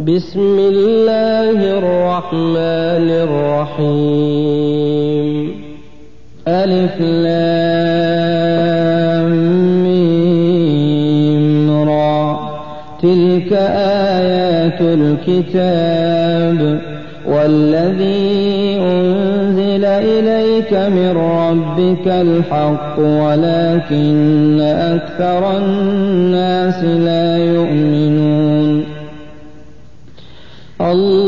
بسم الله الرحمن الرحيم ألف لام را تلك آيات الكتاب والذي أنزل إليك من ربك الحق ولكن أكثر الناس لا يؤمنون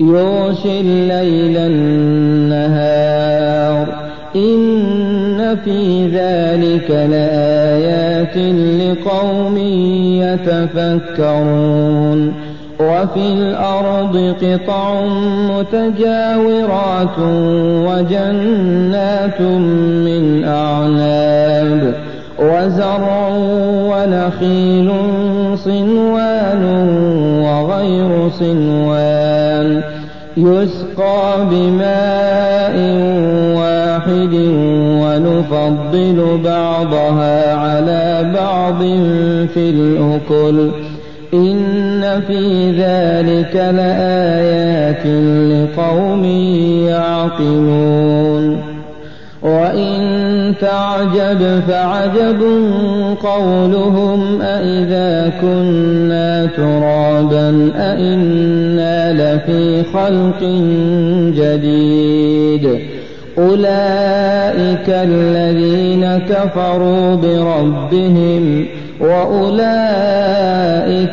يغشي الليل النهار. إن في ذلك لآيات لقوم يتفكرون. وفي الأرض قطع متجاورات وجنات من أعناب. وزرع ونخيل صنوان وغير صنوان. يسقى بماء واحد ونفضل بعضها على بعض في الأكل إن في ذلك لآيات لقوم يعقلون وإن تعجب فعجب قولهم أإذا كنا ترابا أإنا لفي خلق جديد. أولئك الذين كفروا بربهم وأولئك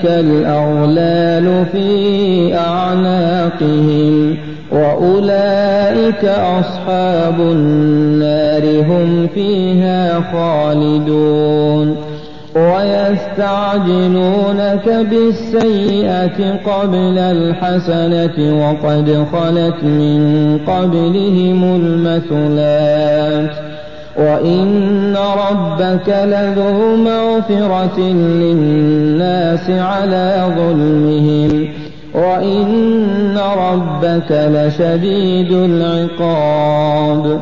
الأغلال في أعناقهم وأولئك أصحاب النار. هم فيها خالدون. ويستعجلونك بالسيئة قبل الحسنة وقد خلت من قبلهم المثلات. وإن ربك لذو مغفرة للناس على ظلمهم. وإن ربك لشديد العقاب.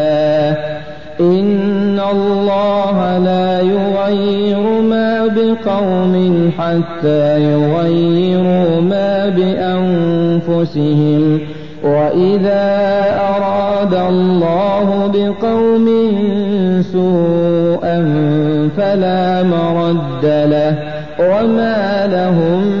ما بقوم حتى يغيروا ما بأنفسهم. وإذا أراد الله بقوم سوءا فلا مرد له. وما لهم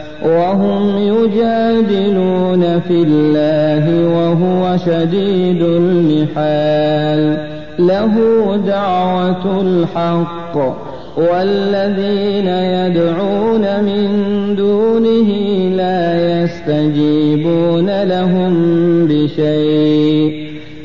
وهم يجادلون في الله وهو شديد المحال. له دعوة الحق والذين يدعون من دونه لا يستجيبون لهم بشيء.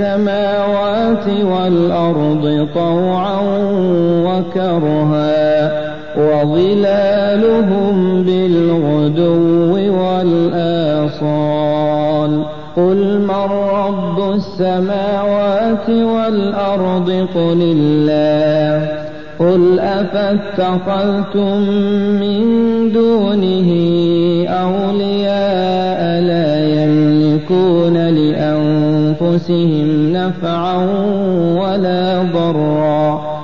السماوات والأرض طوعا وكرها وظلالهم بالغدو والآصال. قل من رب السماوات والأرض؟ قل الله. قل أفاتخذتم من دونه أولياء؟ لأنفسهم نفعا ولا ضرا.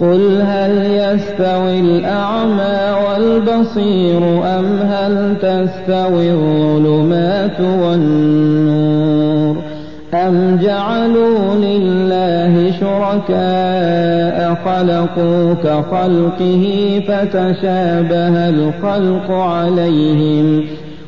قل هل يستوي الأعمى والبصير أم هل تستوي الظلمات والنور؟ أم جعلوا لله شركاء خلقوا كخلقه فتشابه الخلق عليهم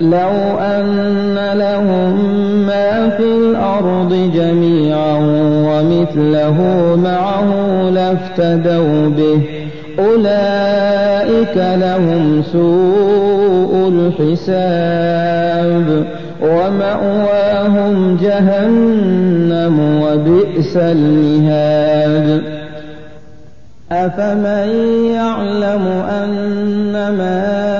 لو أن لهم ما في الأرض جميعا ومثله معه لافتدوا به أولئك لهم سوء الحساب. ومأواهم جهنم وبئس المهاد. أفمن يعلم أنما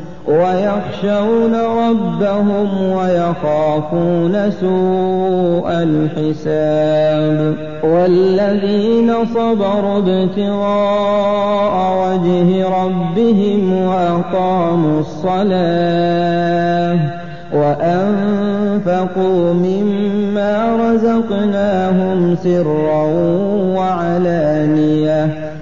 ويخشون ربهم ويخافون سوء الحساب والذين صبروا ابتغاء وجه ربهم وأقاموا الصلاة وأنفقوا مما رزقناهم سرا وعلانية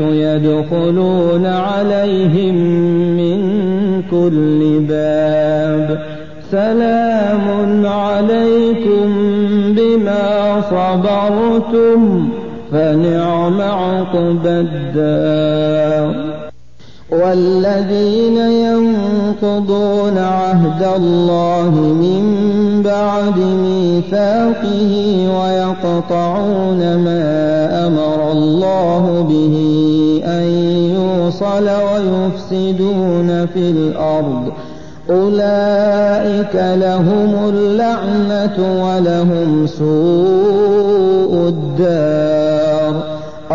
يدخلون عليهم من كل باب. سلام عليكم بما صبرتم فنعم عقبى الدار. والذين ينقضون عهد الله من بعد ميثاقه ويقطعون ما أمر الله به أن يوصل ويفسدون في الأرض. أولئك لهم اللعنة ولهم سوء الدار.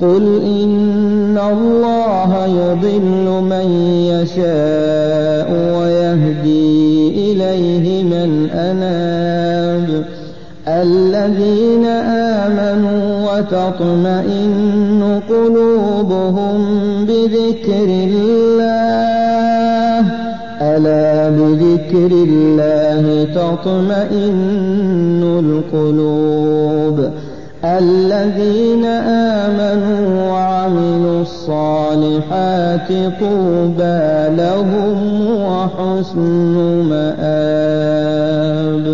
قل إن الله يضل من يشاء ويهدي إليه من أناب الذين آمنوا وتطمئن قلوبهم بذكر الله ألا بذكر الله تطمئن القلوب الذين آمنوا وعملوا الصالحات طوبى لهم وحسن مآب.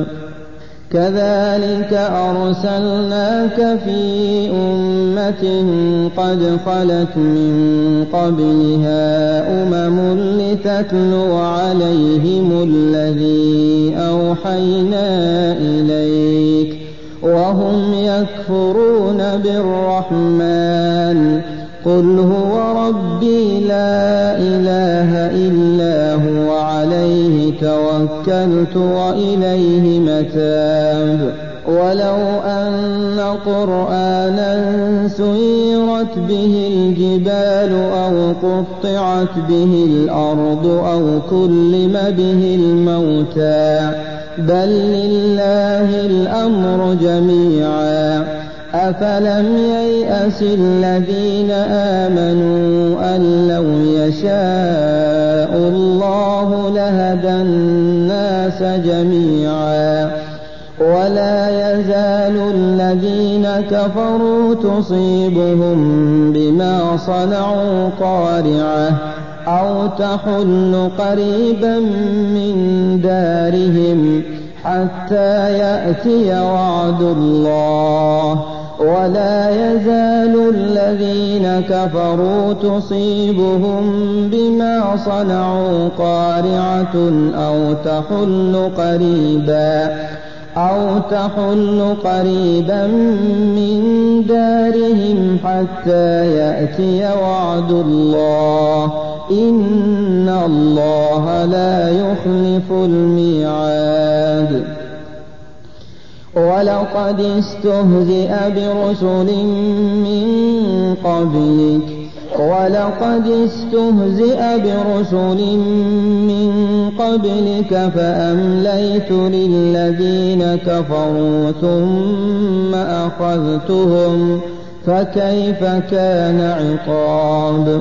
كذلك أرسلناك في أمة قد خلت من قبلها أمم لتتلو عليهم الذي أوحينا إليك. وهم يكفرون بالرحمن. قل هو ربي لا إله إلا هو عليه توكلت وإليه متاب. ولو أن قرآنا سيرت به الجبال أو قطعت به الأرض أو كلم به الموتى. بل لله الأمر جميعا. أفلم ييأس الذين آمنوا أن لو يشاء الله لهدى الناس جميعا. ولا يزال الذين كفروا تصيبهم بما صنعوا قارعة. أو تحل قريبا من دارهم حتى يأتي وعد الله. ولا يزال الذين كفروا تصيبهم بما صنعوا قارعة أو تحل قريبا أو تحل قريبا من دارهم حتى يأتي وعد الله. إن الله لا يخلف الميعاد. ولقد استهزئ برسل من قبلك. ولقد استهزئ برسل من قبلك فأمليت للذين كفروا ثم أخذتهم فكيف كان عقاب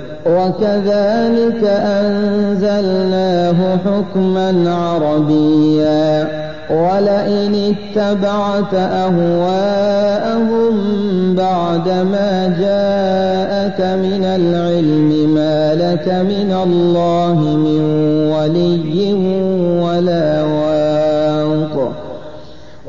وكذلك أنزلناه حكما عربيا. ولئن اتبعت أهواءهم بعدما جاءك من العلم ما لك من الله من ولي ولا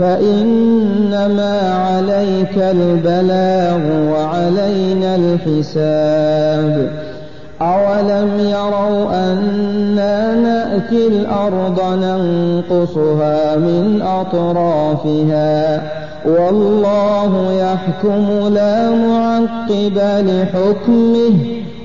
فإنما عليك البلاغ وعلينا الحساب. أولم يروا أنا نأتي الأرض ننقصها من أطرافها. والله يحكم لا معقب لحكمه.